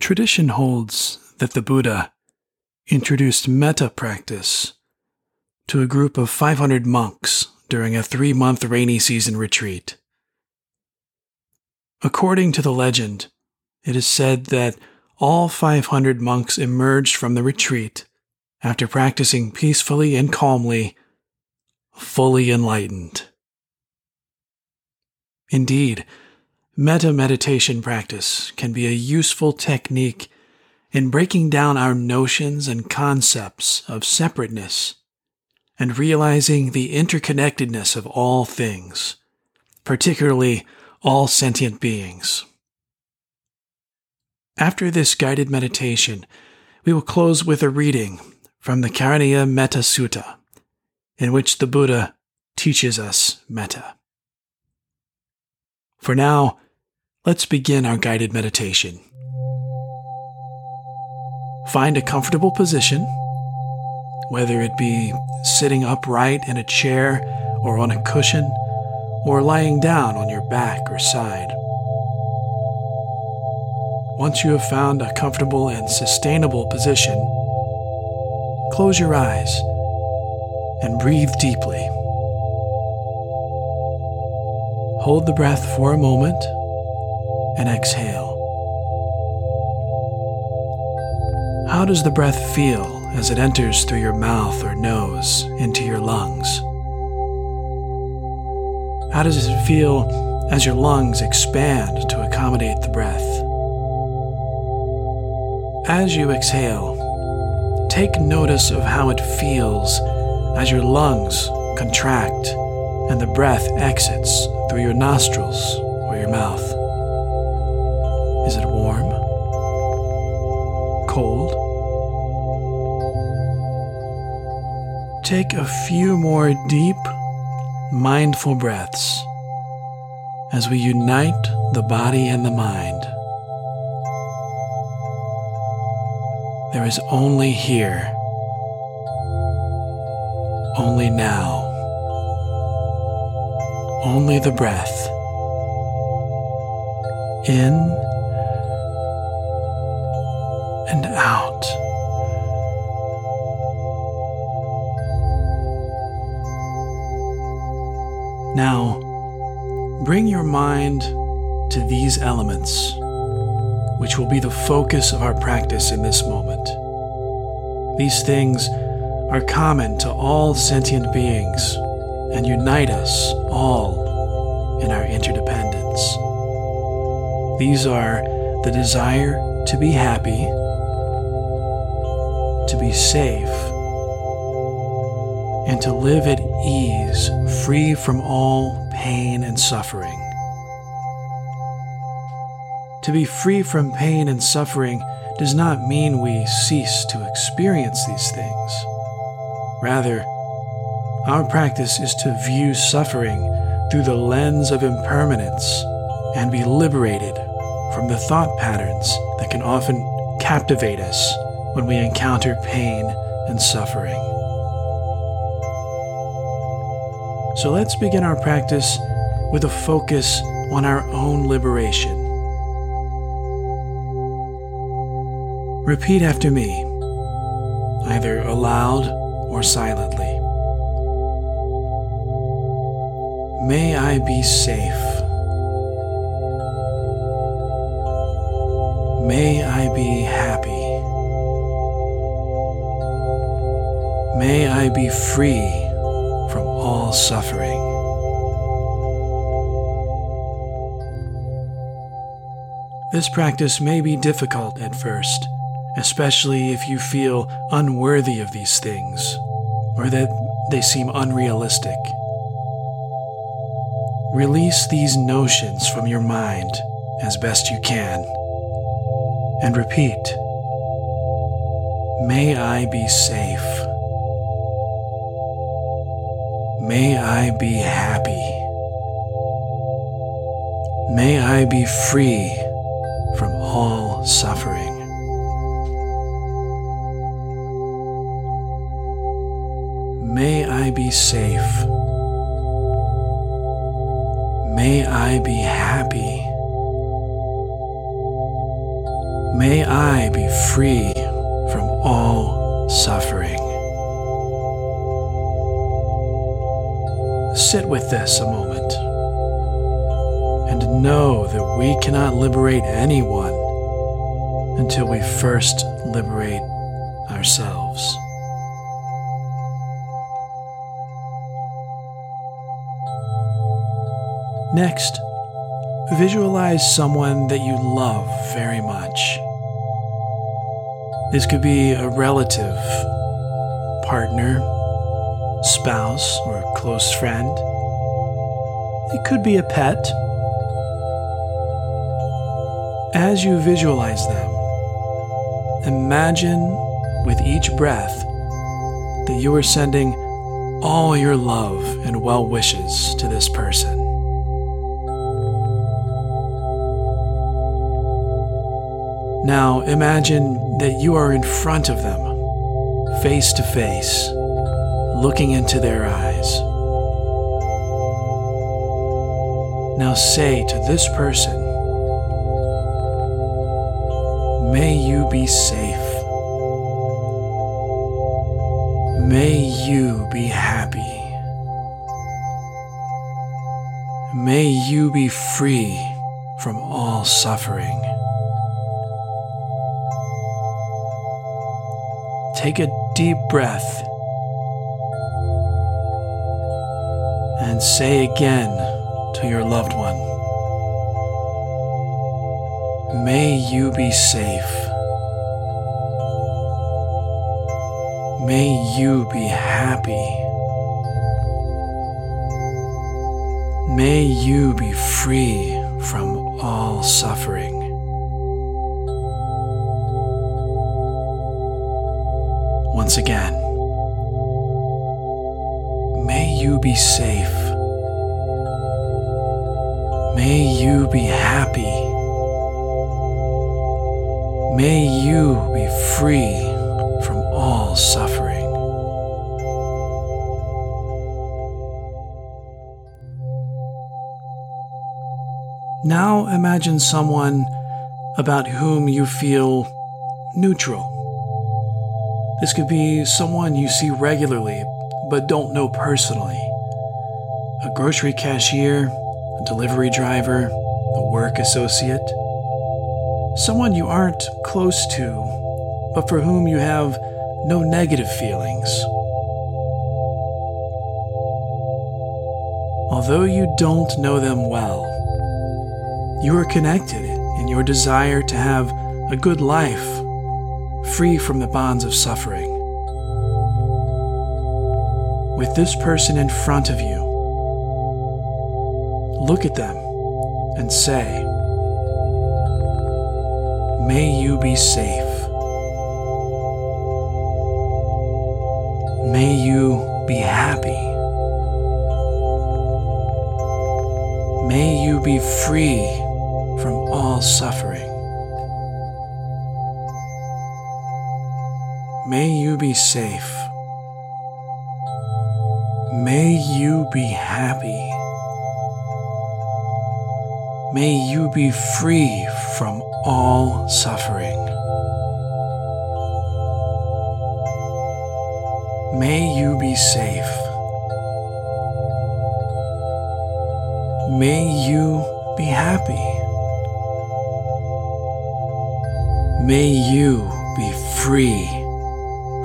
Tradition holds that the Buddha introduced metta practice to a group of 500 monks during a three month rainy season retreat. According to the legend, it is said that all 500 monks emerged from the retreat after practicing peacefully and calmly, fully enlightened. Indeed, metta meditation practice can be a useful technique in breaking down our notions and concepts of separateness and realizing the interconnectedness of all things, particularly all sentient beings. After this guided meditation, we will close with a reading from the Karaniya Metta Sutta, in which the Buddha teaches us metta. For now, let's begin our guided meditation. Find a comfortable position, whether it be sitting upright in a chair or on a cushion, or lying down on your back or side. Once you have found a comfortable and sustainable position, close your eyes and breathe deeply. Hold the breath for a moment and exhale. How does the breath feel as it enters through your mouth or nose into your lungs? How does it feel as your lungs expand to accommodate the breath? As you exhale, take notice of how it feels as your lungs contract and the breath exits through your nostrils or your mouth. Is it warm? Cold? Take a few more deep, mindful breaths as we unite the body and the mind. There is only here, only now, only the breath. In and out. Now, bring your mind to these elements which will be the focus of our practice in this moment. These things are common to all sentient beings and unite us all in our interdependence. These are the desire to be happy, be safe, and to live at ease, free from all pain and suffering. To be free from pain and suffering does not mean we cease to experience these things. Rather, our practice is to view suffering through the lens of impermanence and be liberated from the thought patterns that can often captivate us when we encounter pain and suffering. So let's begin our practice with a focus on our own liberation. Repeat after me, either aloud or silently. May I be safe. May I be happy. May I be free from all suffering. This practice may be difficult at first especially if you feel unworthy of these things or that they seem unrealistic. Release these notions from your mind as best you can and repeat May I be safe. May I be happy. May I be free from all suffering. May I be safe. May I be happy. May I be free from all suffering. Sit with this a moment and know that we cannot liberate anyone until we first liberate ourselves. Next, visualize someone that you love very much. This could be a relative, partner, spouse, or close friend. It could be a pet. As you visualize them, imagine with each breath that you are sending all your love and well wishes to this person. Now imagine that you are in front of them, face to face, looking into their eyes. Now say to this person, May you be safe. May you be happy. May you be free from all suffering. Take a deep breath and say again to your loved one May you be safe. May you be happy. May you be free from all suffering. Once again, may you be safe. May you be happy. May you be free from all suffering. Now imagine someone about whom you feel neutral. This could be someone you see regularly but don't know personally. A grocery cashier, a delivery driver, a work associate. Someone you aren't close to, but for whom you have no negative feelings. Although you don't know them well, you are connected in your desire to have a good life, free from the bonds of suffering. With this person in front of you, look at them and say, May you be safe. May you be happy. May you be free from all suffering. May you be safe. May you be happy. May you be free from all suffering. May you be safe. May you be happy. May you be free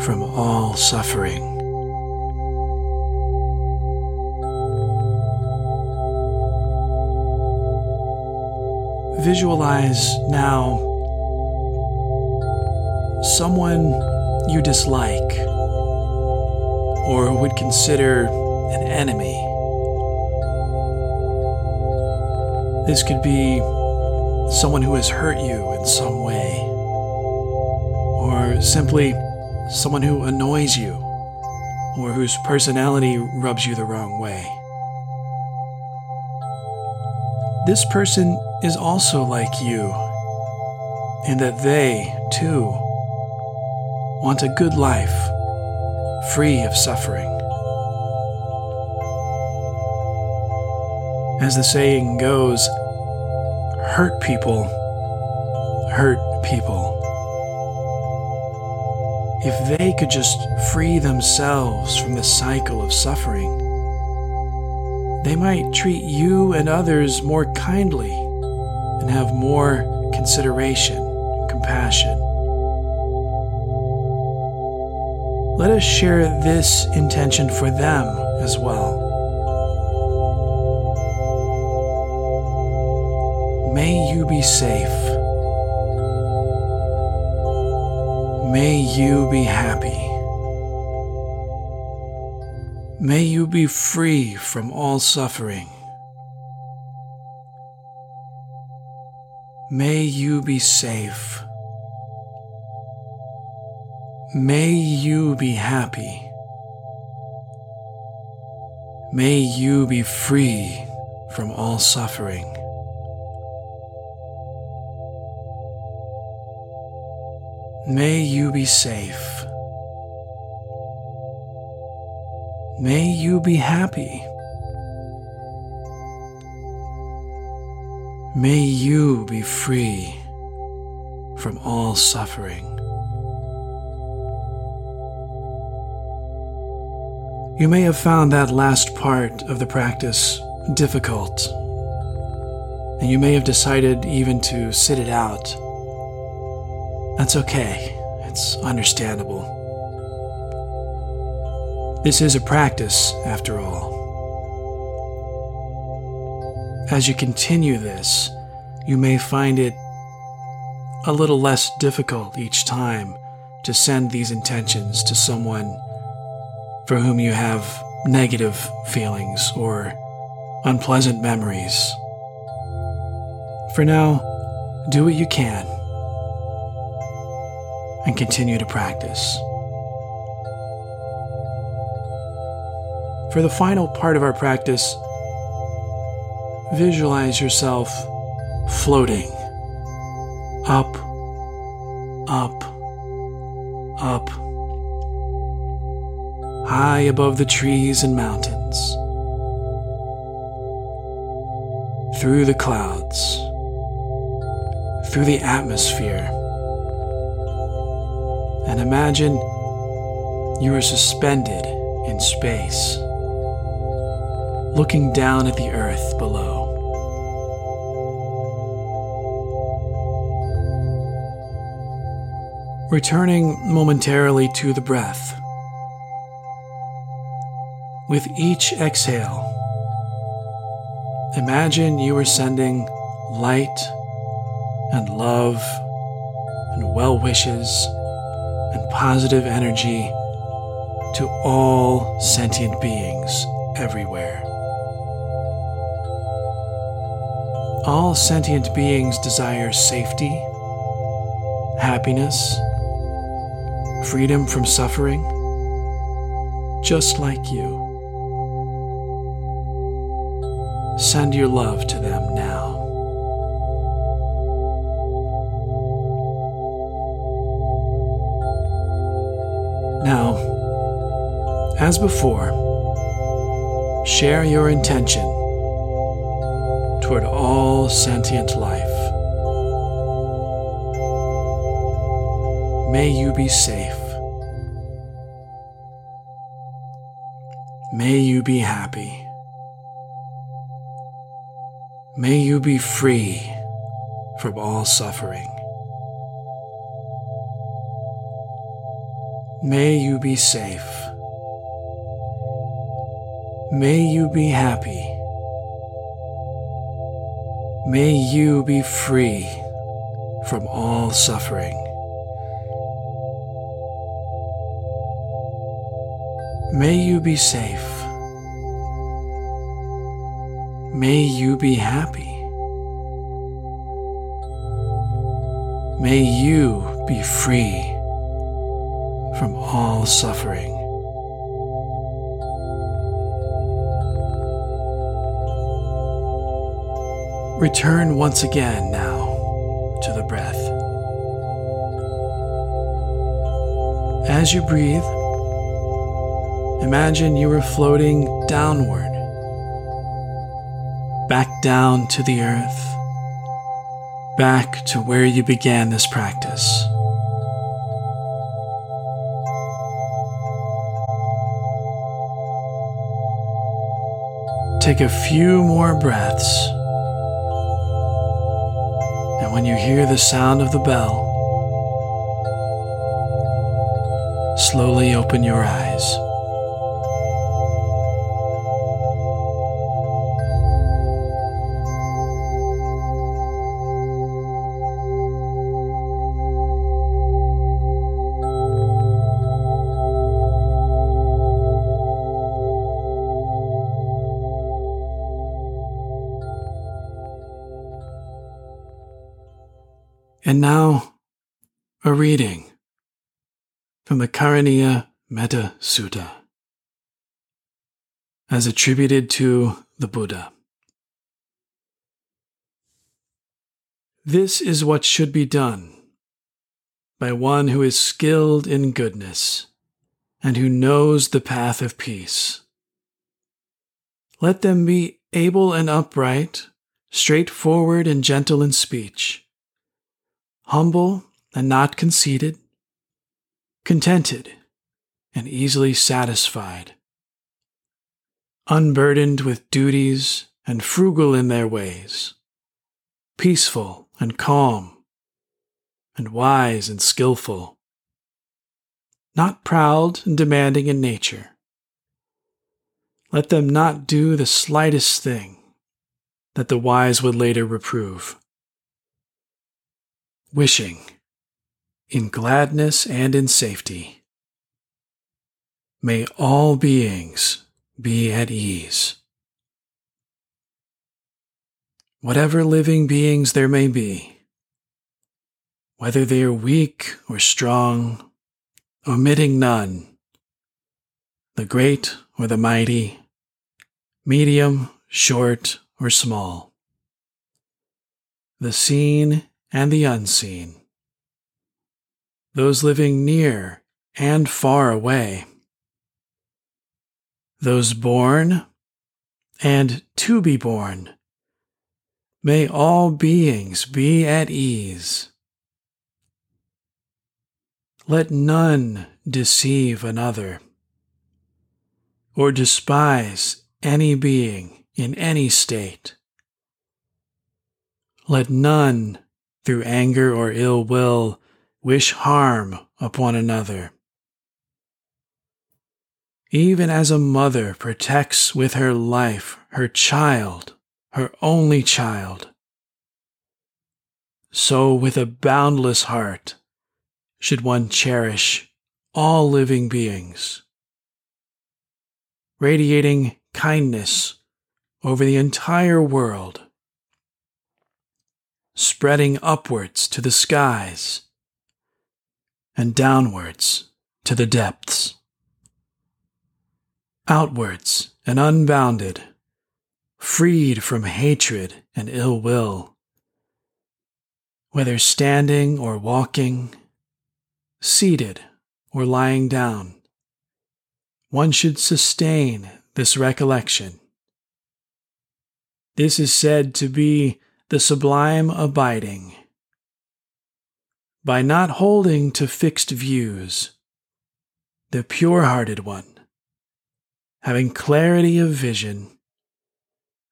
from all suffering. Visualize now someone you dislike or would consider an enemy. This could be someone who has hurt you in some way, or simply someone who annoys you, or whose personality rubs you the wrong way. This person is also like you, in that they, too, want a good life, free of suffering. As the saying goes, hurt people hurt people, if they could just free themselves from the cycle of suffering, they might treat you and others more kindly and have more consideration and compassion. Let us share this intention for them as well. May you be safe. May you be happy. May you be free from all suffering. May you be safe. May you be happy. May you be free from all suffering. May you be safe. May you be happy. May you be free from all suffering. You may have found that last part of the practice difficult, and you may have decided even to sit it out. That's okay, it's understandable. This is a practice, after all. As you continue this, you may find it a little less difficult each time to send these intentions to someone for whom you have negative feelings or unpleasant memories. For now, do what you can and continue to practice. For the final part of our practice, visualize yourself floating. Up, up, up, high above the trees and mountains, through the clouds, through the atmosphere, and imagine you are suspended in space looking down at the earth below. Returning momentarily to the breath. With each exhale, imagine you are sending light and love and well wishes and positive energy to all sentient beings everywhere. All sentient beings desire safety, happiness, freedom from suffering, just like you. Send your love to them now. Now, as before, share your intention toward all sentient life. May you be safe. May you be happy. May you be free from all suffering. May you be safe. May you be happy. May you be free from all suffering. May you be safe. May you be happy. May you be free from all suffering. Return once again now to the breath. As you breathe, imagine you are floating downward, back down to the earth, back to where you began this practice. Take a few more breaths. And when you hear the sound of the bell, slowly open your eyes. And now, a reading from the Karaniya Metta Sutta, as attributed to the Buddha. This is what should be done by one who is skilled in goodness and who knows the path of peace. Let them be able and upright, straightforward and gentle in speech humble and not conceited, contented and easily satisfied, unburdened with duties and frugal in their ways, peaceful and calm, and wise and skilful, not proud and demanding in nature. Let them not do the slightest thing that the wise would later reprove wishing, in gladness and in safety. May all beings be at ease. Whatever living beings there may be, whether they are weak or strong, omitting none, the great or the mighty, medium, short, or small, the seen and the unseen, those living near and far away, those born and to be born. May all beings be at ease. Let none deceive another or despise any being in any state. Let none through anger or ill will, wish harm upon another. Even as a mother protects with her life her child, her only child, so with a boundless heart should one cherish all living beings, radiating kindness over the entire world spreading upwards to the skies and downwards to the depths, outwards and unbounded, freed from hatred and ill will. Whether standing or walking, seated or lying down, one should sustain this recollection. This is said to be the sublime abiding. By not holding to fixed views, the pure hearted one, having clarity of vision,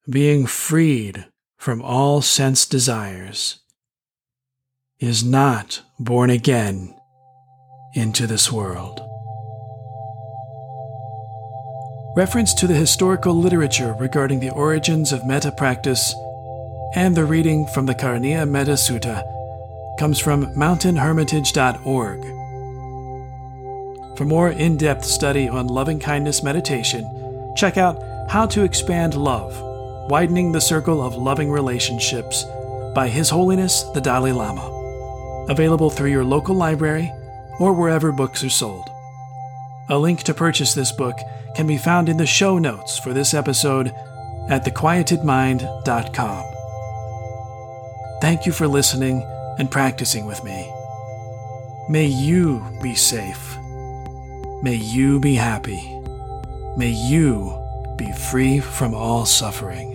being freed from all sense desires, is not born again into this world. Reference to the historical literature regarding the origins of metta practice and the reading from the Karaniya Metta Sutta comes from mountainhermitage.org. For more in depth study on loving kindness meditation, check out How to Expand Love Widening the Circle of Loving Relationships by His Holiness the Dalai Lama. Available through your local library or wherever books are sold. A link to purchase this book can be found in the show notes for this episode at thequietedmind.com. Thank you for listening and practicing with me. May you be safe. May you be happy. May you be free from all suffering.